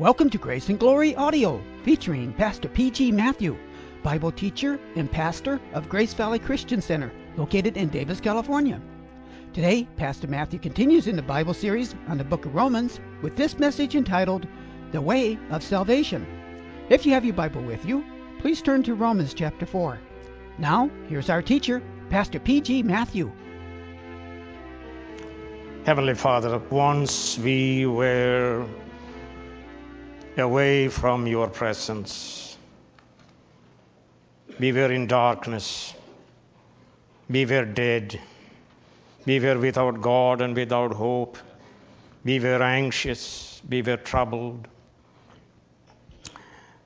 Welcome to Grace and Glory Audio, featuring Pastor P.G. Matthew, Bible teacher and pastor of Grace Valley Christian Center, located in Davis, California. Today, Pastor Matthew continues in the Bible series on the book of Romans with this message entitled, The Way of Salvation. If you have your Bible with you, please turn to Romans chapter 4. Now, here's our teacher, Pastor P.G. Matthew. Heavenly Father, once we were away from your presence. We were in darkness. We were dead. We were without God and without hope. We were anxious. We were troubled.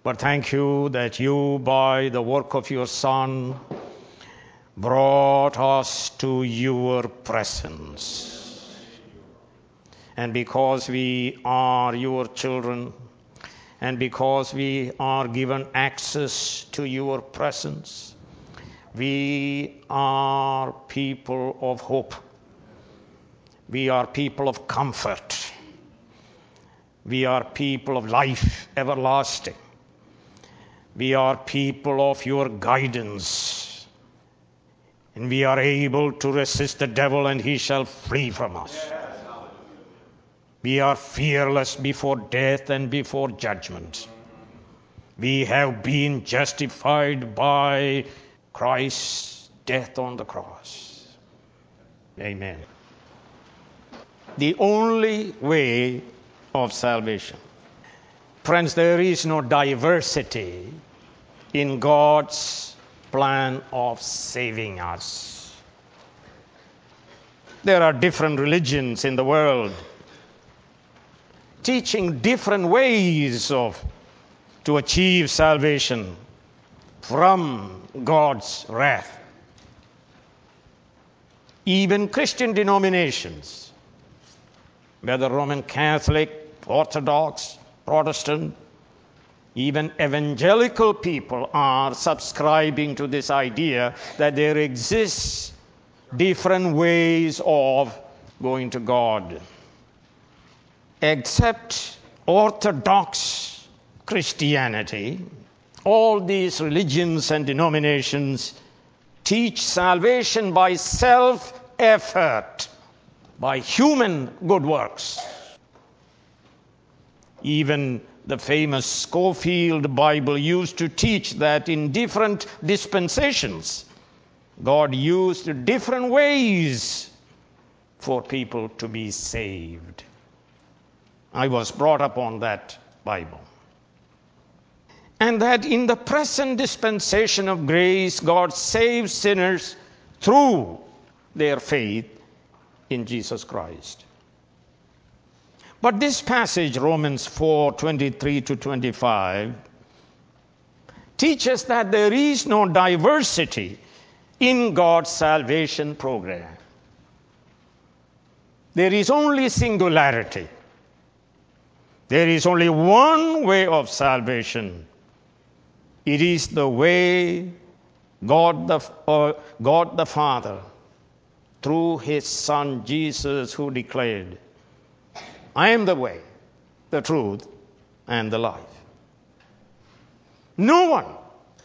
But thank you that you, by the work of your Son, brought us to your presence. And because we are your children, and because we are given access to your presence, we are people of hope. We are people of comfort. We are people of life everlasting. We are people of your guidance. And we are able to resist the devil and he shall flee from us. We are fearless before death and before judgment. We have been justified by Christ's death on the cross. Amen. The only way of salvation. Friends, there is no diversity in God's plan of saving us. There are different religions in the world teaching different ways of to achieve salvation from God's wrath. Even Christian denominations, whether Roman Catholic, Orthodox, Protestant, even evangelical people are subscribing to this idea that there exists different ways of going to God except Orthodox Christianity, all these religions and denominations teach salvation by self effort, by human good works. Even the famous Scofield Bible used to teach that in different dispensations, God used different ways for people to be saved. I was brought up on that Bible. And that in the present dispensation of grace, God saves sinners through their faith in Jesus Christ. But this passage, Romans 4 23 to 25, teaches that there is no diversity in God's salvation program. There is only singularity. There is only one way of salvation. It is the way God the, uh, God the Father, through His Son Jesus, who declared, I am the way, the truth, and the life. No one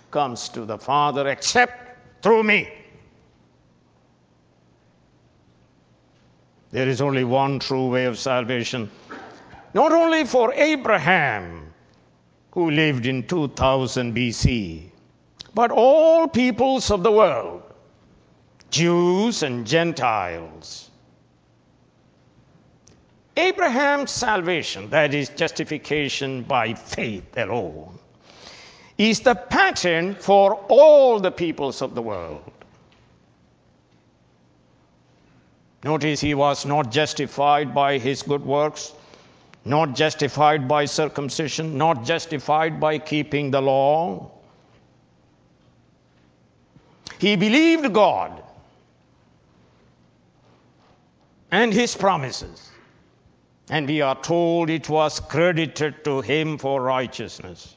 comes to the Father except through me. There is only one true way of salvation not only for Abraham, who lived in 2000 BC, but all peoples of the world, Jews and Gentiles. Abraham's salvation, that is justification by faith alone, is the pattern for all the peoples of the world. Notice he was not justified by his good works, not justified by circumcision, not justified by keeping the law. He believed God and his promises. And we are told it was credited to him for righteousness.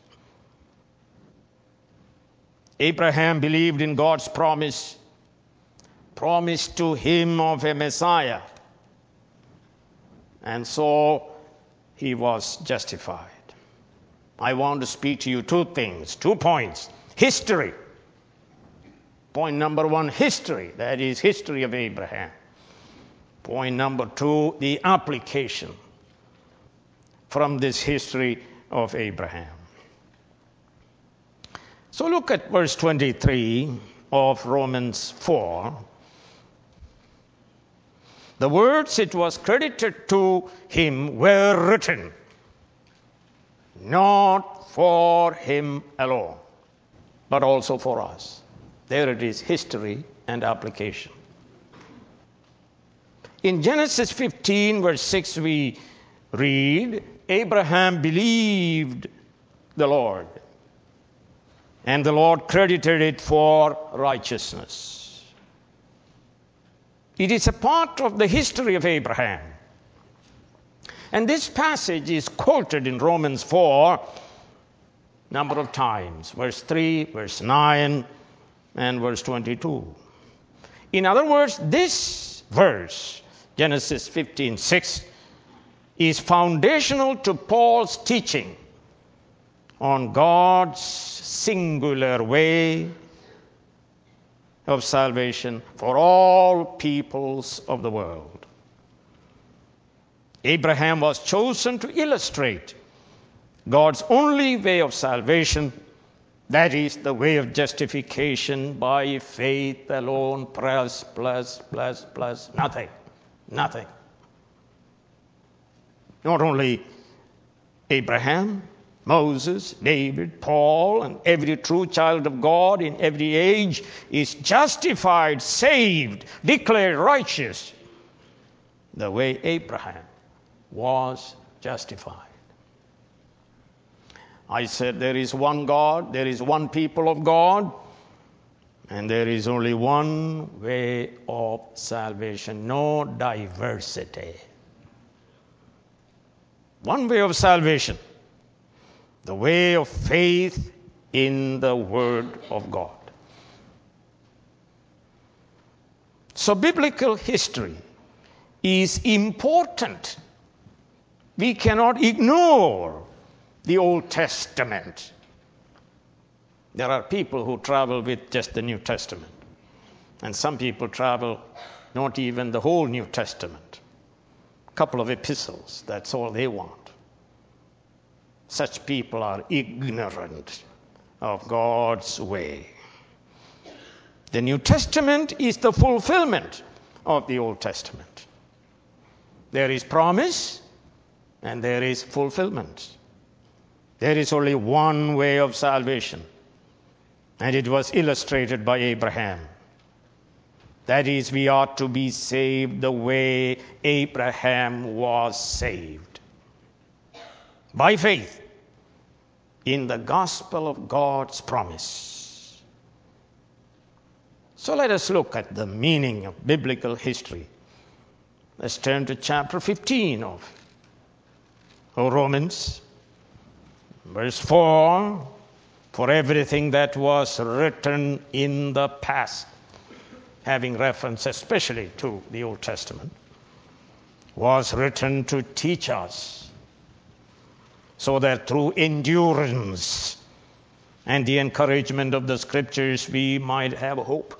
Abraham believed in God's promise, promise to him of a Messiah. And so he was justified. I want to speak to you two things, two points. History. Point number one, history. That is history of Abraham. Point number two, the application from this history of Abraham. So look at verse 23 of Romans 4. The words it was credited to him were written, not for him alone, but also for us. There it is history and application. In Genesis 15, verse 6, we read Abraham believed the Lord, and the Lord credited it for righteousness. It is a part of the history of Abraham. And this passage is quoted in Romans 4 number of times verse 3, verse 9, and verse 22. In other words, this verse Genesis 15:6 is foundational to Paul's teaching on God's singular way of salvation for all peoples of the world. Abraham was chosen to illustrate God's only way of salvation, that is, the way of justification by faith alone, plus, plus, plus, plus, nothing. Nothing. Not only Abraham, Moses, David, Paul, and every true child of God in every age is justified, saved, declared righteous the way Abraham was justified. I said there is one God, there is one people of God, and there is only one way of salvation, no diversity. One way of salvation, the way of faith in the Word of God. So, biblical history is important. We cannot ignore the Old Testament there are people who travel with just the New Testament. And some people travel not even the whole New Testament. A couple of epistles, that's all they want. Such people are ignorant of God's way. The New Testament is the fulfillment of the Old Testament. There is promise and there is fulfillment. There is only one way of salvation and it was illustrated by Abraham. That is, we ought to be saved the way Abraham was saved by faith in the gospel of God's promise. So let us look at the meaning of biblical history. Let's turn to chapter 15 of, Romans, verse 4 for everything that was written in the past, having reference especially to the Old Testament, was written to teach us so that through endurance and the encouragement of the scriptures we might have hope.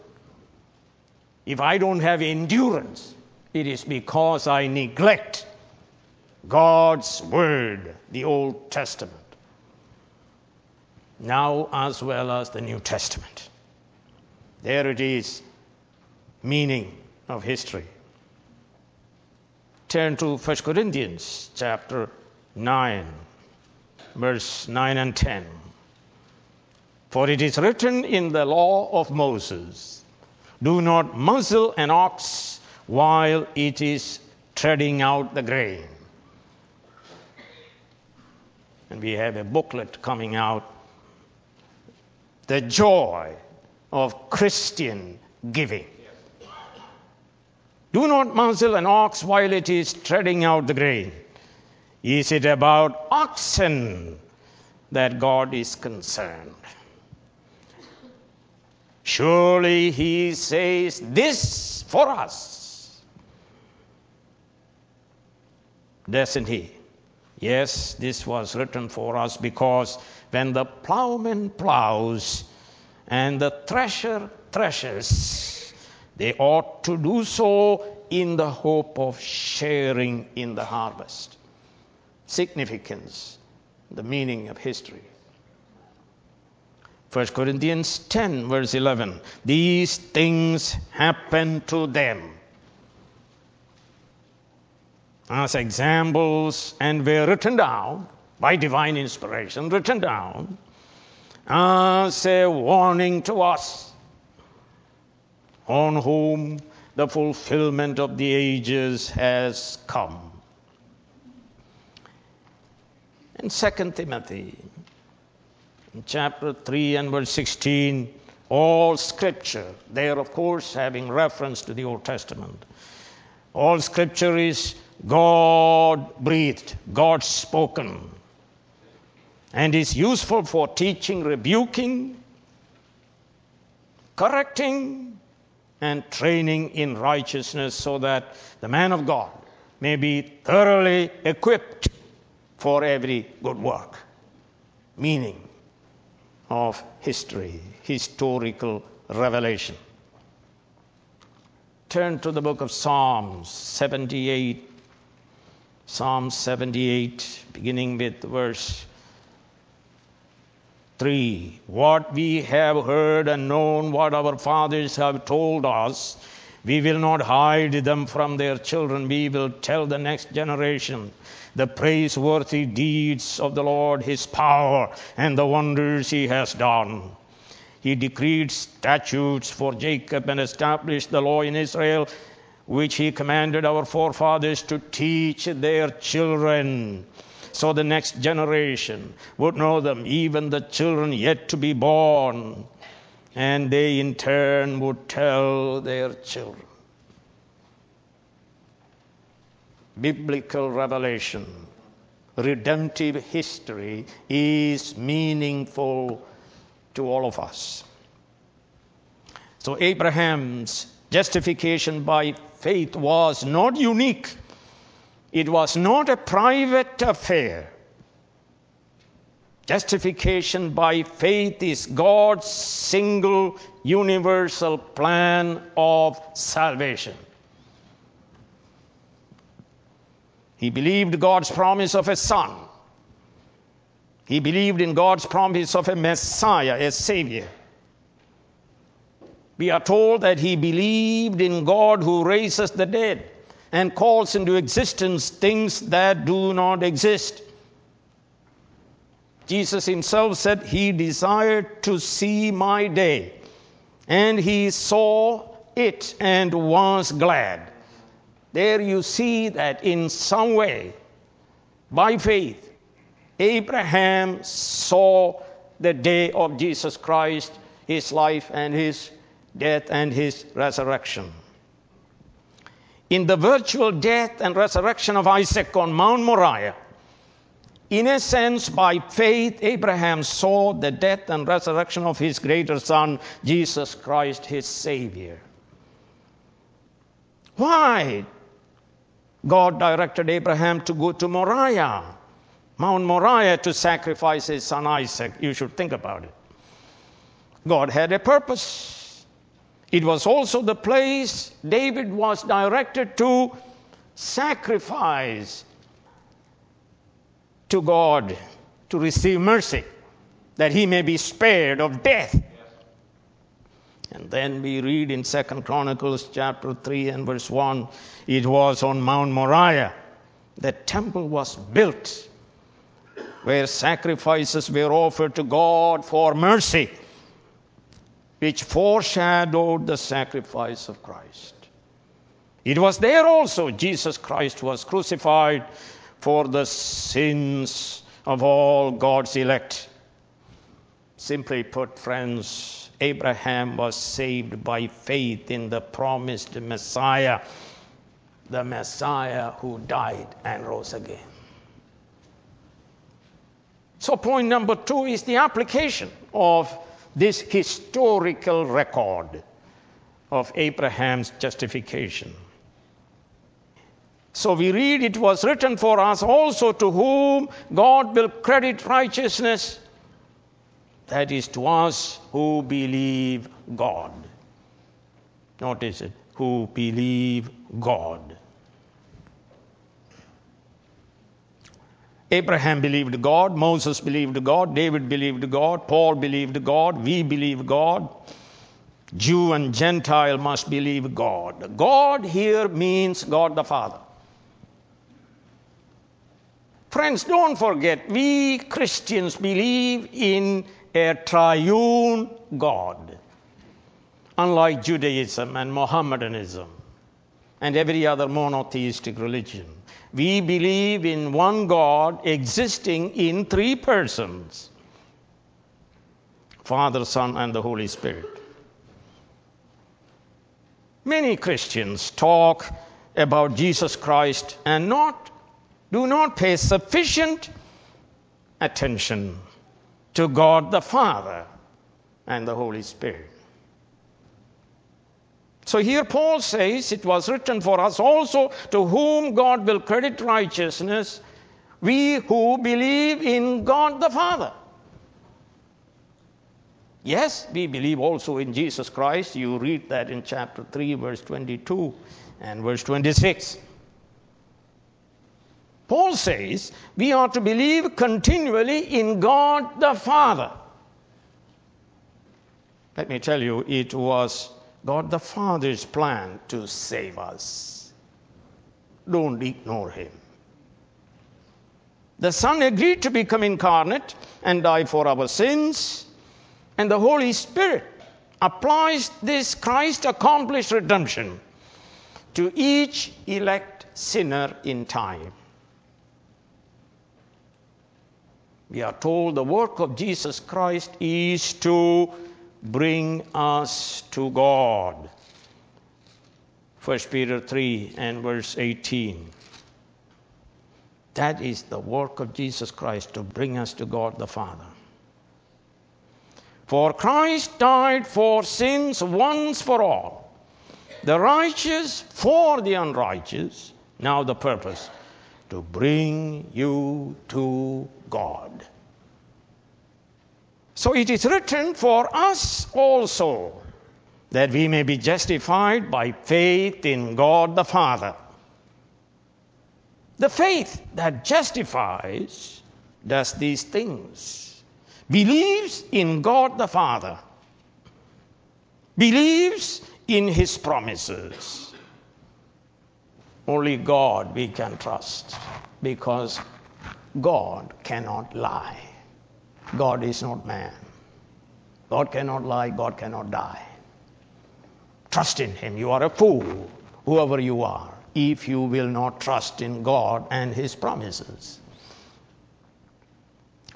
If I don't have endurance, it is because I neglect God's Word, the Old Testament now as well as the New Testament. There it is, meaning of history. Turn to 1 Corinthians chapter 9, verse 9 and 10. For it is written in the law of Moses, do not muzzle an ox while it is treading out the grain. And we have a booklet coming out the joy of Christian giving. Do not muzzle an ox while it is treading out the grain. Is it about oxen that God is concerned? Surely he says this for us. Doesn't he? Yes, this was written for us because when the plowman plows and the thresher threshes, they ought to do so in the hope of sharing in the harvest. Significance, the meaning of history. 1 Corinthians 10, verse 11. These things happened to them as examples and were written down by divine inspiration, written down as a warning to us on whom the fulfillment of the ages has come. In 2 Timothy, chapter 3 and verse 16, all scripture, there of course having reference to the Old Testament, all scripture is God breathed, God spoken, and is useful for teaching, rebuking, correcting, and training in righteousness so that the man of God may be thoroughly equipped for every good work. Meaning of history, historical revelation. Turn to the book of Psalms 78 Psalm 78, beginning with verse 3. What we have heard and known, what our fathers have told us, we will not hide them from their children. We will tell the next generation the praiseworthy deeds of the Lord, his power, and the wonders he has done. He decreed statutes for Jacob and established the law in Israel which he commanded our forefathers to teach their children so the next generation would know them, even the children yet to be born, and they in turn would tell their children. Biblical revelation, redemptive history is meaningful to all of us. So, Abraham's justification by faith was not unique, it was not a private affair. Justification by faith is God's single universal plan of salvation. He believed God's promise of a son. He believed in God's promise of a Messiah, a Savior we are told that he believed in God who raises the dead and calls into existence things that do not exist. Jesus himself said he desired to see my day, and he saw it and was glad. There you see that in some way, by faith, Abraham saw the day of Jesus Christ, his life, and his death, and his resurrection. In the virtual death and resurrection of Isaac on Mount Moriah, in a sense, by faith, Abraham saw the death and resurrection of his greater son, Jesus Christ, his Savior. Why? God directed Abraham to go to Moriah, Mount Moriah, to sacrifice his son Isaac. You should think about it. God had a purpose. It was also the place David was directed to sacrifice to God to receive mercy, that he may be spared of death. And then we read in Second Chronicles chapter 3 and verse 1 it was on Mount Moriah that temple was built where sacrifices were offered to God for mercy which foreshadowed the sacrifice of Christ. It was there also Jesus Christ was crucified for the sins of all God's elect. Simply put, friends, Abraham was saved by faith in the promised Messiah, the Messiah who died and rose again. So, point number two is the application of this historical record of Abraham's justification. So we read, It was written for us also to whom God will credit righteousness. That is to us who believe God. Notice it, who believe God. Abraham believed God, Moses believed God, David believed God, Paul believed God, we believe God. Jew and Gentile must believe God. God here means God the Father. Friends, don't forget, we Christians believe in a triune God, unlike Judaism and Mohammedanism and every other monotheistic religion. We believe in one God existing in three persons Father, Son, and the Holy Spirit. Many Christians talk about Jesus Christ and not do not pay sufficient attention to God the Father and the Holy Spirit. So here Paul says, It was written for us also to whom God will credit righteousness, we who believe in God the Father. Yes, we believe also in Jesus Christ. You read that in chapter 3, verse 22 and verse 26. Paul says we are to believe continually in God the Father. Let me tell you, it was God the Father's plan to save us. Don't ignore Him. The Son agreed to become incarnate and die for our sins, and the Holy Spirit applies this Christ accomplished redemption to each elect sinner in time. We are told the work of Jesus Christ is to bring us to God. 1 Peter 3 and verse 18. That is the work of Jesus Christ to bring us to God the Father. For Christ died for sins once for all, the righteous for the unrighteous. Now, the purpose to bring you to God. So it is written for us also that we may be justified by faith in God the Father. The faith that justifies does these things believes in God the Father, believes in His promises only God we can trust because God cannot lie. God is not man. God cannot lie, God cannot die. Trust in Him. You are a fool, whoever you are, if you will not trust in God and His promises.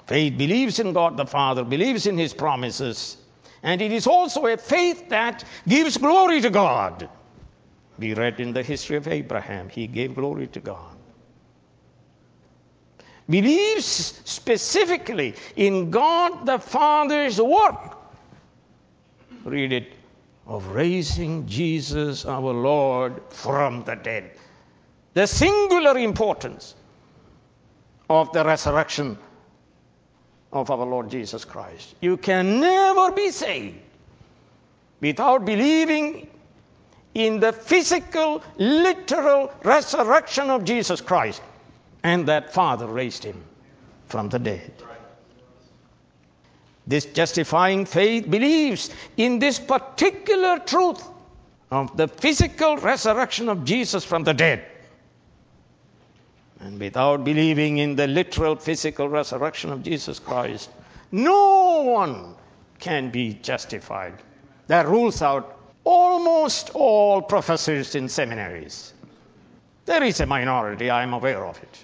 Faith believes in God the Father, believes in His promises, and it is also a faith that gives glory to God. We read in the history of Abraham, he gave glory to God. Believes specifically in God the Father's work. Read it of raising Jesus our Lord from the dead. The singular importance of the resurrection of our Lord Jesus Christ. You can never be saved without believing in the physical, literal resurrection of Jesus Christ. And that Father raised him from the dead. This justifying faith believes in this particular truth of the physical resurrection of Jesus from the dead. And without believing in the literal physical resurrection of Jesus Christ, no one can be justified. That rules out almost all professors in seminaries. There is a minority, I am aware of it.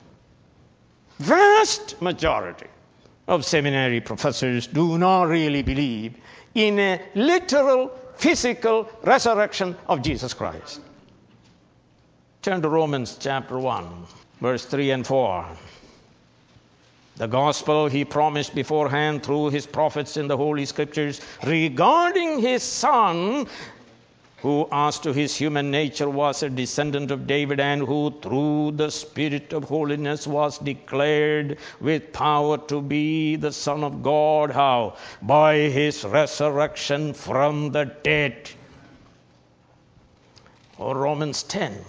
Vast majority of seminary professors do not really believe in a literal physical resurrection of Jesus Christ. Turn to Romans chapter 1, verse 3 and 4. The gospel he promised beforehand through his prophets in the Holy Scriptures regarding his Son who, as to his human nature, was a descendant of David, and who, through the Spirit of holiness, was declared with power to be the Son of God. How? By his resurrection from the dead. Or Romans 10.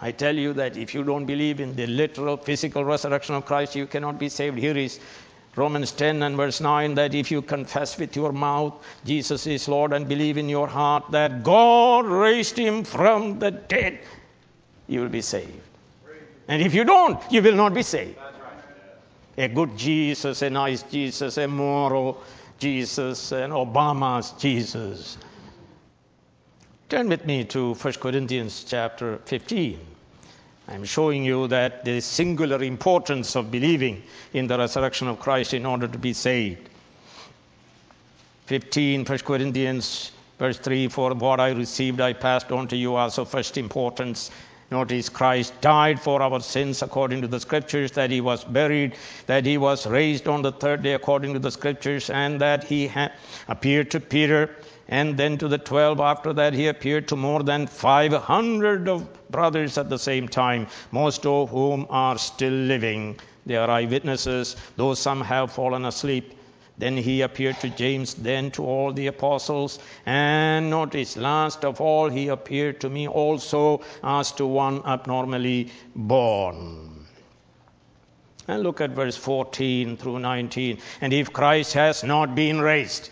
I tell you that if you don't believe in the literal physical resurrection of Christ, you cannot be saved. Here is Romans 10 and verse 9 that if you confess with your mouth Jesus is Lord and believe in your heart that God raised him from the dead, you will be saved. And if you don't, you will not be saved. A good Jesus, a nice Jesus, a moral Jesus, an Obama's Jesus. Turn with me to 1 Corinthians chapter 15. I'm showing you that the singular importance of believing in the resurrection of Christ in order to be saved. 15, 1 Corinthians, verse 3 For what I received, I passed on to you as of first importance. Notice Christ died for our sins according to the scriptures, that he was buried, that he was raised on the third day according to the scriptures, and that he appeared to Peter and then to the 12 after that he appeared to more than 500 of brothers at the same time most of whom are still living they are eyewitnesses though some have fallen asleep then he appeared to James, then to all the apostles. And notice, last of all, he appeared to me also as to one abnormally born. And look at verse 14 through 19. And if Christ has not been raised,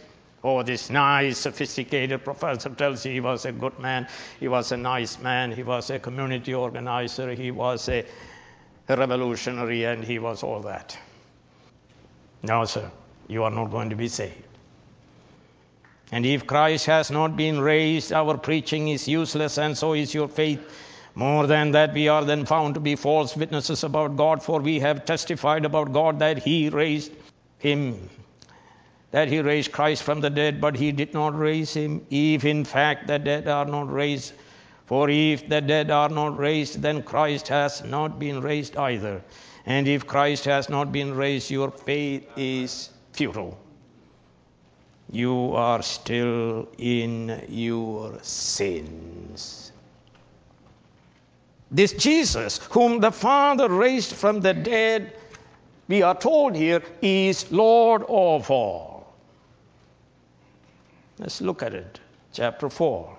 Oh, this nice, sophisticated professor tells you he was a good man, he was a nice man, he was a community organizer, he was a, a revolutionary, and he was all that. No, sir, you are not going to be saved. And if Christ has not been raised, our preaching is useless, and so is your faith. More than that, we are then found to be false witnesses about God, for we have testified about God that He raised Him that he raised Christ from the dead, but he did not raise him, if in fact the dead are not raised. For if the dead are not raised, then Christ has not been raised either. And if Christ has not been raised, your faith is futile. You are still in your sins. This Jesus, whom the Father raised from the dead, we are told here, is Lord of all. Let's look at it. Chapter 4.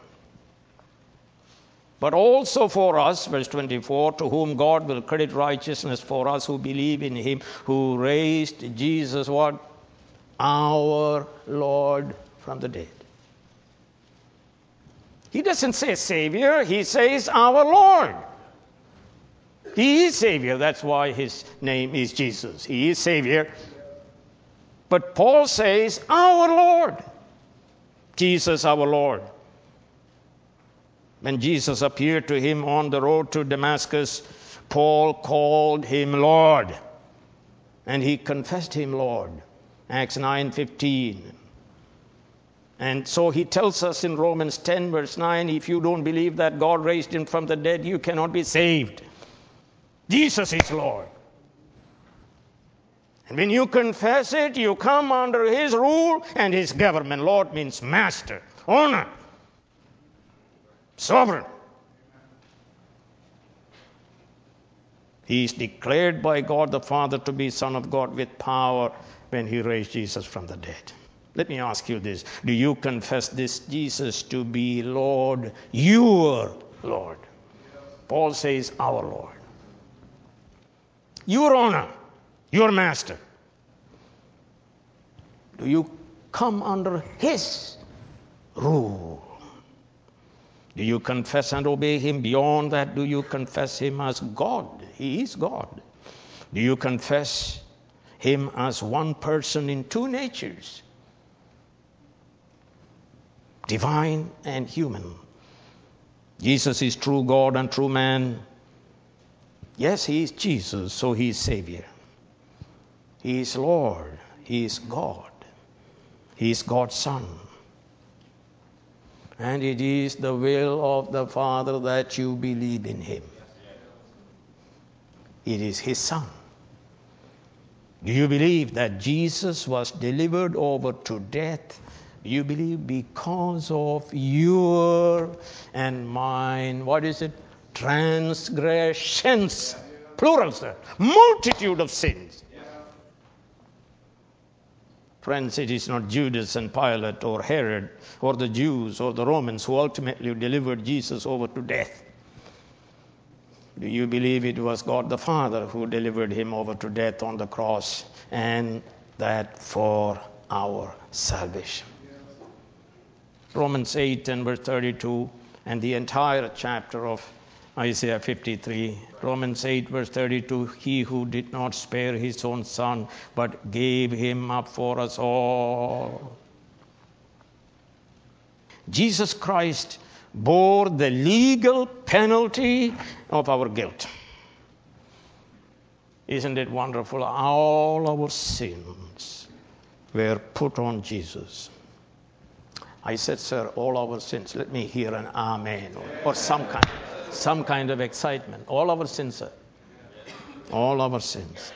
But also for us, verse 24, to whom God will credit righteousness for us who believe in him who raised Jesus, what? Our Lord from the dead. He doesn't say Savior, he says our Lord. He is Savior, that's why his name is Jesus. He is Savior. But Paul says, Our Lord. Jesus our Lord. When Jesus appeared to him on the road to Damascus, Paul called him Lord, and he confessed him Lord. Acts 9:15. And so he tells us in Romans 10 verse 9, if you don't believe that God raised him from the dead, you cannot be saved. Jesus is Lord. And when you confess it, you come under His rule and His government. Lord means master, owner, sovereign. He is declared by God the Father to be Son of God with power when He raised Jesus from the dead. Let me ask you this Do you confess this Jesus to be Lord, your Lord? Paul says, Our Lord. Your honor your master? Do you come under his rule? Do you confess and obey him? Beyond that, do you confess him as God? He is God. Do you confess him as one person in two natures? Divine and human. Jesus is true God and true man. Yes, he is Jesus, so he is Savior. He is Lord. He is God. He is God's Son. And it is the will of the Father that you believe in Him. It is His Son. Do you believe that Jesus was delivered over to death Do you believe because of your and mine, what is it? Transgressions. Plural, sir. Multitude of sins. Friends, it is not Judas and Pilate or Herod or the Jews or the Romans who ultimately delivered Jesus over to death. Do you believe it was God the Father who delivered him over to death on the cross and that for our salvation? Romans 8 and verse 32 and the entire chapter of Isaiah 53. Romans 8 verse 32 He who did not spare his own son but gave him up for us all. Jesus Christ bore the legal penalty of our guilt. Isn't it wonderful? All our sins were put on Jesus. I said, Sir, all our sins. Let me hear an amen or, or some kind, some kind of excitement. All our sins, sir. All our sins.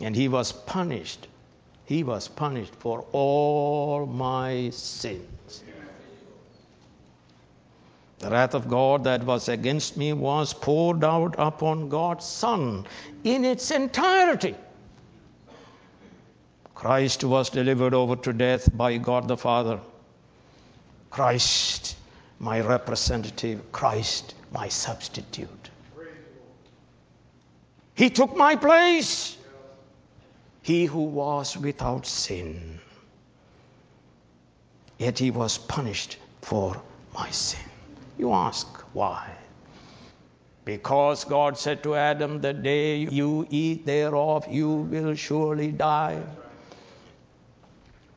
And he was punished. He was punished for all my sins. The wrath of God that was against me was poured out upon God's Son in its entirety. Christ was delivered over to death by God the Father. Christ, my representative. Christ, my substitute. He took my place. He who was without sin. Yet he was punished for my sin. You ask why? Because God said to Adam, The day you eat thereof, you will surely die.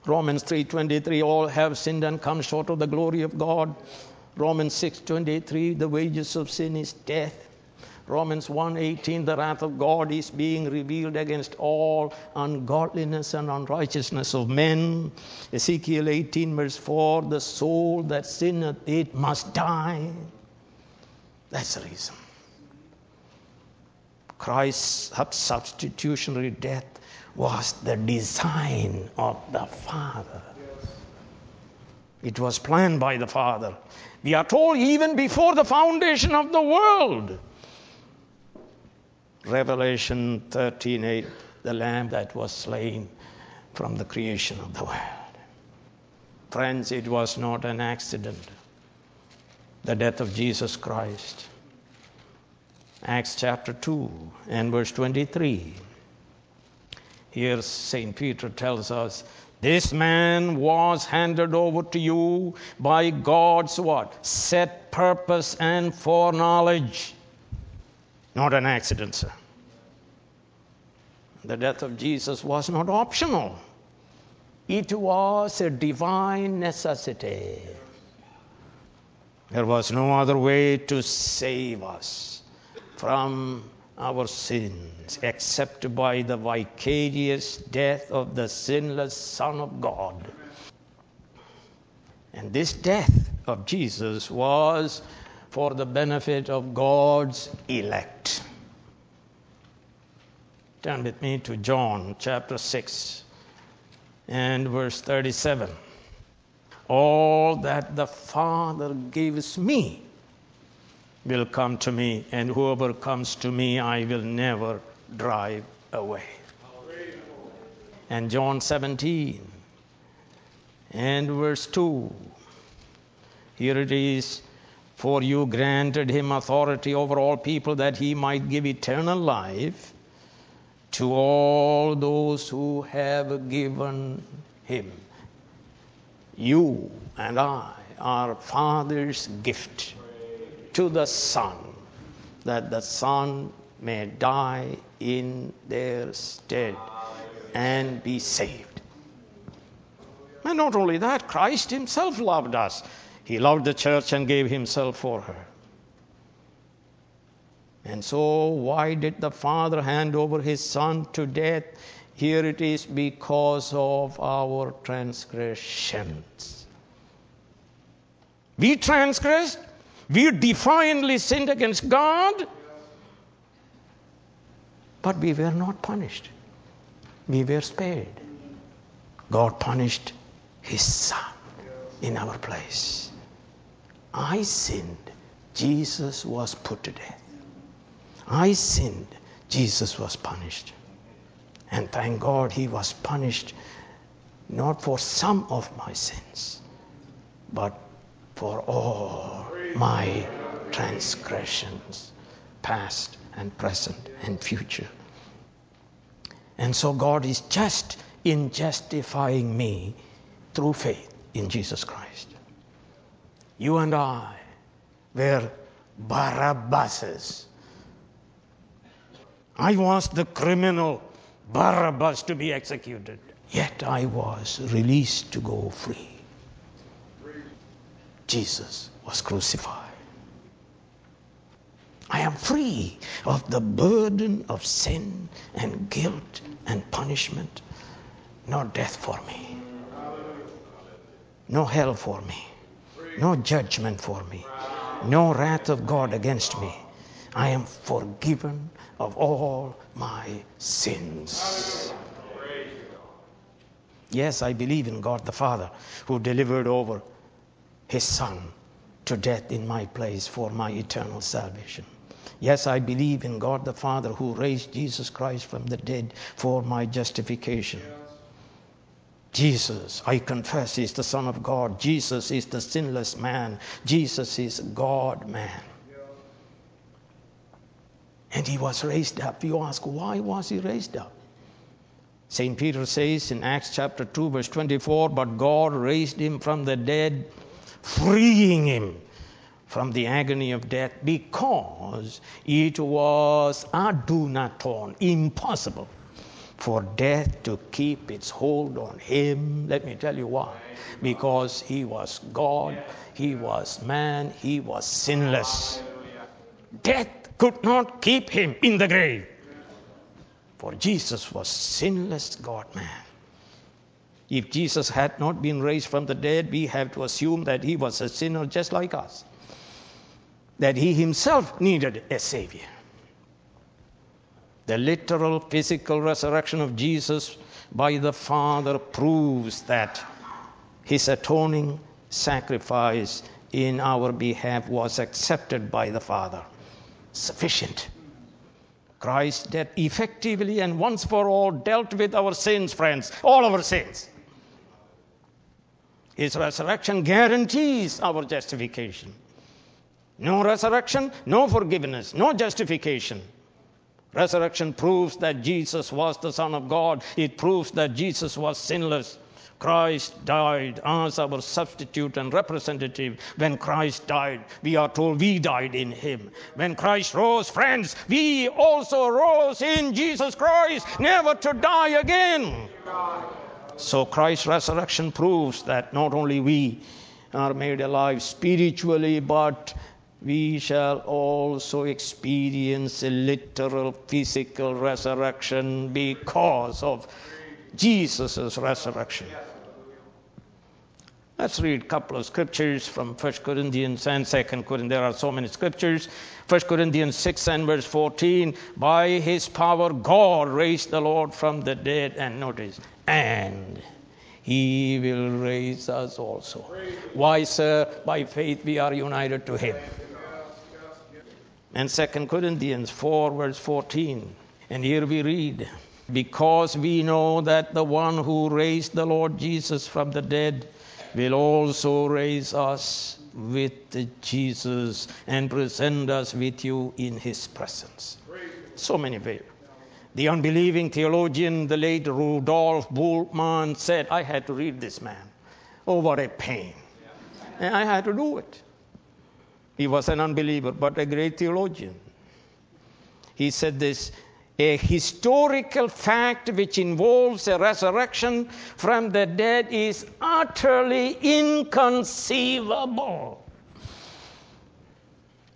Romans 3:23 all have sinned and come short of the glory of God. Romans 6:23 the wages of sin is death. Romans 1:18 the wrath of God is being revealed against all ungodliness and unrighteousness of men. Ezekiel 18 verse 4 the soul that sinneth it must die. That's the reason. Christ's substitutionary death was the design of the Father. It was planned by the Father. We are told even before the foundation of the world. Revelation 13:8, the lamb that was slain from the creation of the world. Friends, it was not an accident. The death of Jesus Christ. Acts chapter 2 and verse 23. Here St. Peter tells us this man was handed over to you by God's what? Set purpose and foreknowledge. Not an accident, sir. The death of Jesus was not optional, it was a divine necessity. There was no other way to save us from our sins except by the vicarious death of the sinless Son of God. And this death of Jesus was for the benefit of God's elect. Turn with me to John chapter 6 and verse 37. All that the Father gives me will come to me, and whoever comes to me, I will never drive away. And John 17 and verse 2. Here it is For you granted him authority over all people that he might give eternal life to all those who have given him. You and I are Father's gift to the Son, that the Son may die in their stead and be saved. And not only that, Christ Himself loved us. He loved the church and gave Himself for her. And so, why did the Father hand over His Son to death? Here it is because of our transgressions. We transgressed, we defiantly sinned against God, but we were not punished. We were spared. God punished his son in our place. I sinned. Jesus was put to death. I sinned. Jesus was punished. And thank God he was punished not for some of my sins, but for all my transgressions, past and present and future. And so God is just in justifying me through faith in Jesus Christ. You and I were Barabbases. I was the criminal Barabbas to be executed. Yet I was released to go free. Jesus was crucified. I am free of the burden of sin and guilt and punishment. No death for me. No hell for me. No judgment for me. No wrath of God against me. I am forgiven of all my sins. Yes, I believe in God the Father who delivered over his Son to death in my place for my eternal salvation. Yes, I believe in God the Father who raised Jesus Christ from the dead for my justification. Jesus, I confess, is the Son of God. Jesus is the sinless man. Jesus is God man. And he was raised up. You ask, why was he raised up? St. Peter says in Acts chapter 2, verse 24, but God raised him from the dead, freeing him from the agony of death because it was adunaton, impossible for death to keep its hold on him. Let me tell you why. Because he was God, he was man, he was sinless. Death could not keep him in the grave. For Jesus was sinless God man. If Jesus had not been raised from the dead, we have to assume that he was a sinner just like us, that he himself needed a Savior. The literal physical resurrection of Jesus by the Father proves that his atoning sacrifice in our behalf was accepted by the Father. Sufficient. Christ's death effectively and once for all dealt with our sins, friends, all our sins. His resurrection guarantees our justification. No resurrection, no forgiveness, no justification. Resurrection proves that Jesus was the Son of God. It proves that Jesus was sinless. Christ died as our substitute and representative. When Christ died, we are told we died in him. When Christ rose, friends, we also rose in Jesus Christ, never to die again. So Christ's resurrection proves that not only we are made alive spiritually, but we shall also experience a literal physical resurrection because of Jesus' resurrection. Let's read a couple of scriptures from 1 Corinthians and 2 Corinthians. There are so many scriptures. 1 Corinthians 6 and verse 14. By his power, God raised the Lord from the dead. And notice, and he will raise us also. Why, sir? By faith we are united to him. And 2 Corinthians 4, verse 14. And here we read, Because we know that the one who raised the Lord Jesus from the dead will also raise us with Jesus and present us with you in his presence. So many ways. The unbelieving theologian, the late Rudolf Bultmann, said, I had to read this man. Oh, what a pain. And I had to do it. He was an unbeliever, but a great theologian. He said this a historical fact which involves a resurrection from the dead is utterly inconceivable.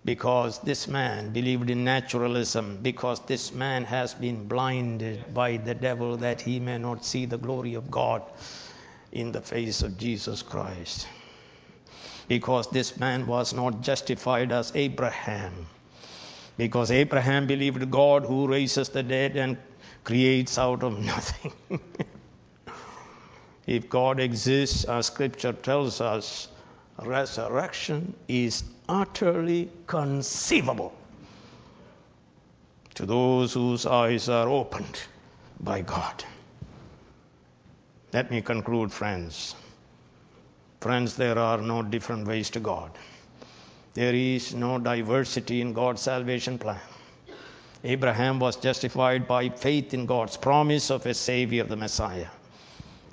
Because this man believed in naturalism, because this man has been blinded by the devil that he may not see the glory of God in the face of Jesus Christ. Because this man was not justified as Abraham because Abraham believed God who raises the dead and creates out of nothing. If God exists, as scripture tells us, resurrection is utterly conceivable to those whose eyes are opened by God. Let me conclude, friends. Friends, there are no different ways to God. There is no diversity in God's salvation plan. Abraham was justified by faith in God's promise of a Savior, the Messiah.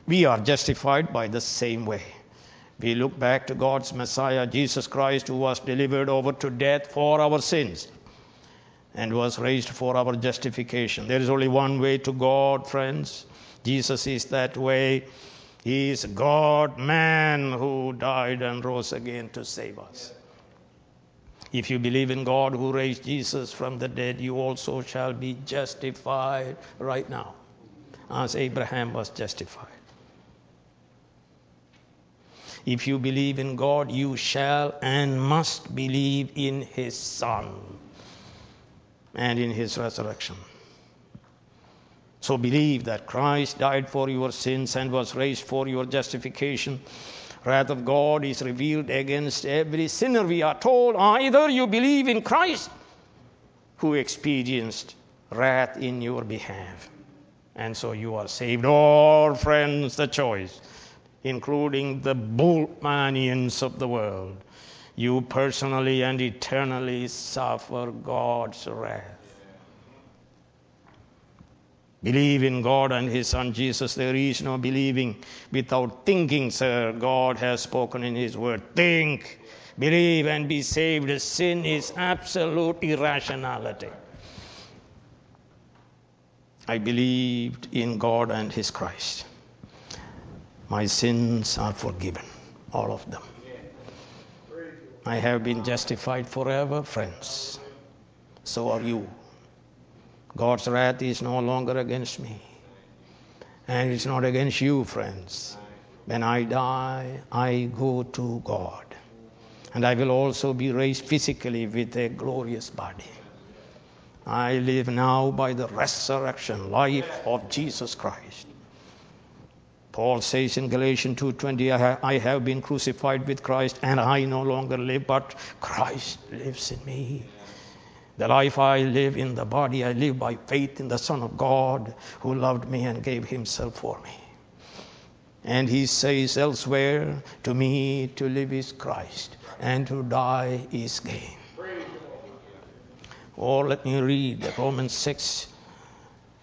We are justified by the same way. We look back to God's Messiah, Jesus Christ, who was delivered over to death for our sins and was raised for our justification. There is only one way to God, friends. Jesus is that way. He is God man who died and rose again to save us. If you believe in God who raised Jesus from the dead, you also shall be justified right now, as Abraham was justified. If you believe in God, you shall and must believe in His Son and in His resurrection. So believe that Christ died for your sins and was raised for your justification wrath of God is revealed against every sinner. We are told either you believe in Christ who experienced wrath in your behalf, and so you are saved, or, friends, the choice, including the Bultmannians of the world, you personally and eternally suffer God's wrath. Believe in God and His Son Jesus. There is no believing without thinking, sir. God has spoken in His Word. Think, believe, and be saved. Sin is absolute irrationality. I believed in God and His Christ. My sins are forgiven, all of them. I have been justified forever, friends. So are you. God's wrath is no longer against me. And it's not against you, friends. When I die, I go to God. And I will also be raised physically with a glorious body. I live now by the resurrection life of Jesus Christ. Paul says in Galatians 2:20 I have been crucified with Christ and I no longer live but Christ lives in me. The life I live in the body, I live by faith in the Son of God who loved me and gave himself for me. And he says elsewhere, To me to live is Christ, and to die is gain. Or let me read Romans 6,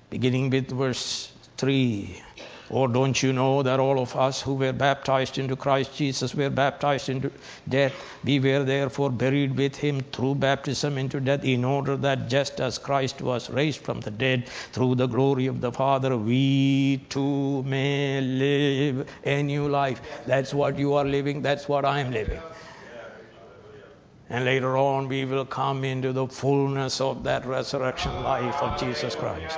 beginning with verse 3. Or don't you know that all of us who were baptized into Christ Jesus were baptized into death? We were therefore buried with him through baptism into death, in order that just as Christ was raised from the dead through the glory of the Father, we too may live a new life. That's what you are living, that's what I am living. And later on, we will come into the fullness of that resurrection life of Jesus Christ.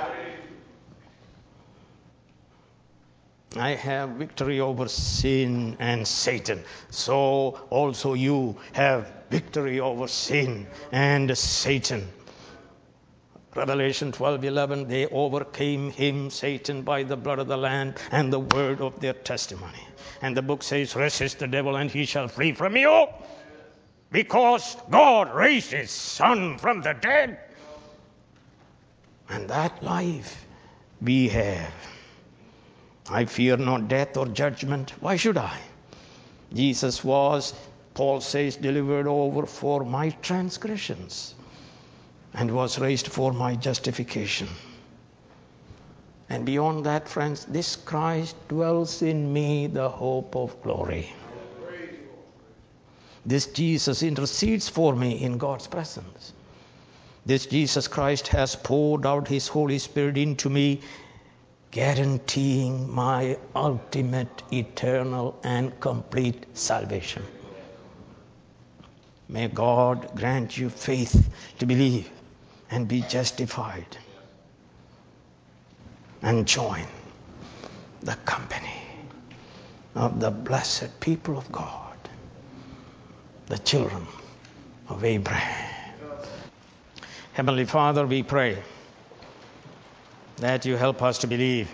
I have victory over sin and Satan. So also you have victory over sin and Satan. Revelation 12:11 they overcame him Satan by the blood of the lamb and the word of their testimony. And the book says resist the devil and he shall flee from you because God raised his son from the dead. And that life we have. I fear not death or judgment. Why should I? Jesus was, Paul says, delivered over for my transgressions and was raised for my justification. And beyond that, friends, this Christ dwells in me, the hope of glory. This Jesus intercedes for me in God's presence. This Jesus Christ has poured out his Holy Spirit into me guaranteeing my ultimate, eternal, and complete salvation. May God grant you faith to believe and be justified and join the company of the blessed people of God, the children of Abraham. Heavenly Father, we pray that you help us to believe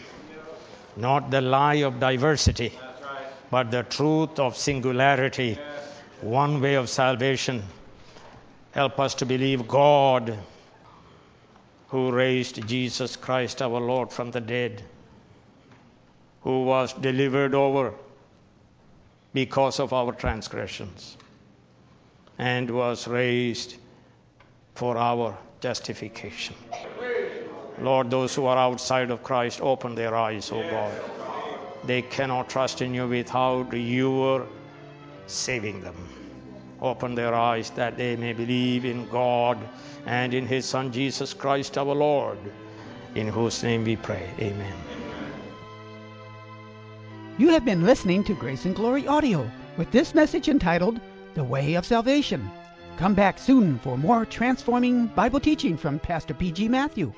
not the lie of diversity, but the truth of singularity, one way of salvation. Help us to believe God who raised Jesus Christ our Lord from the dead, who was delivered over because of our transgressions, and was raised for our justification. Lord, those who are outside of Christ, open their eyes, O God. They cannot trust in you without your saving them. Open their eyes that they may believe in God and in His Son Jesus Christ our Lord, in whose name we pray. Amen. You have been listening to Grace and Glory Audio with this message entitled The Way of Salvation. Come back soon for more transforming Bible teaching from Pastor P.G. Matthew.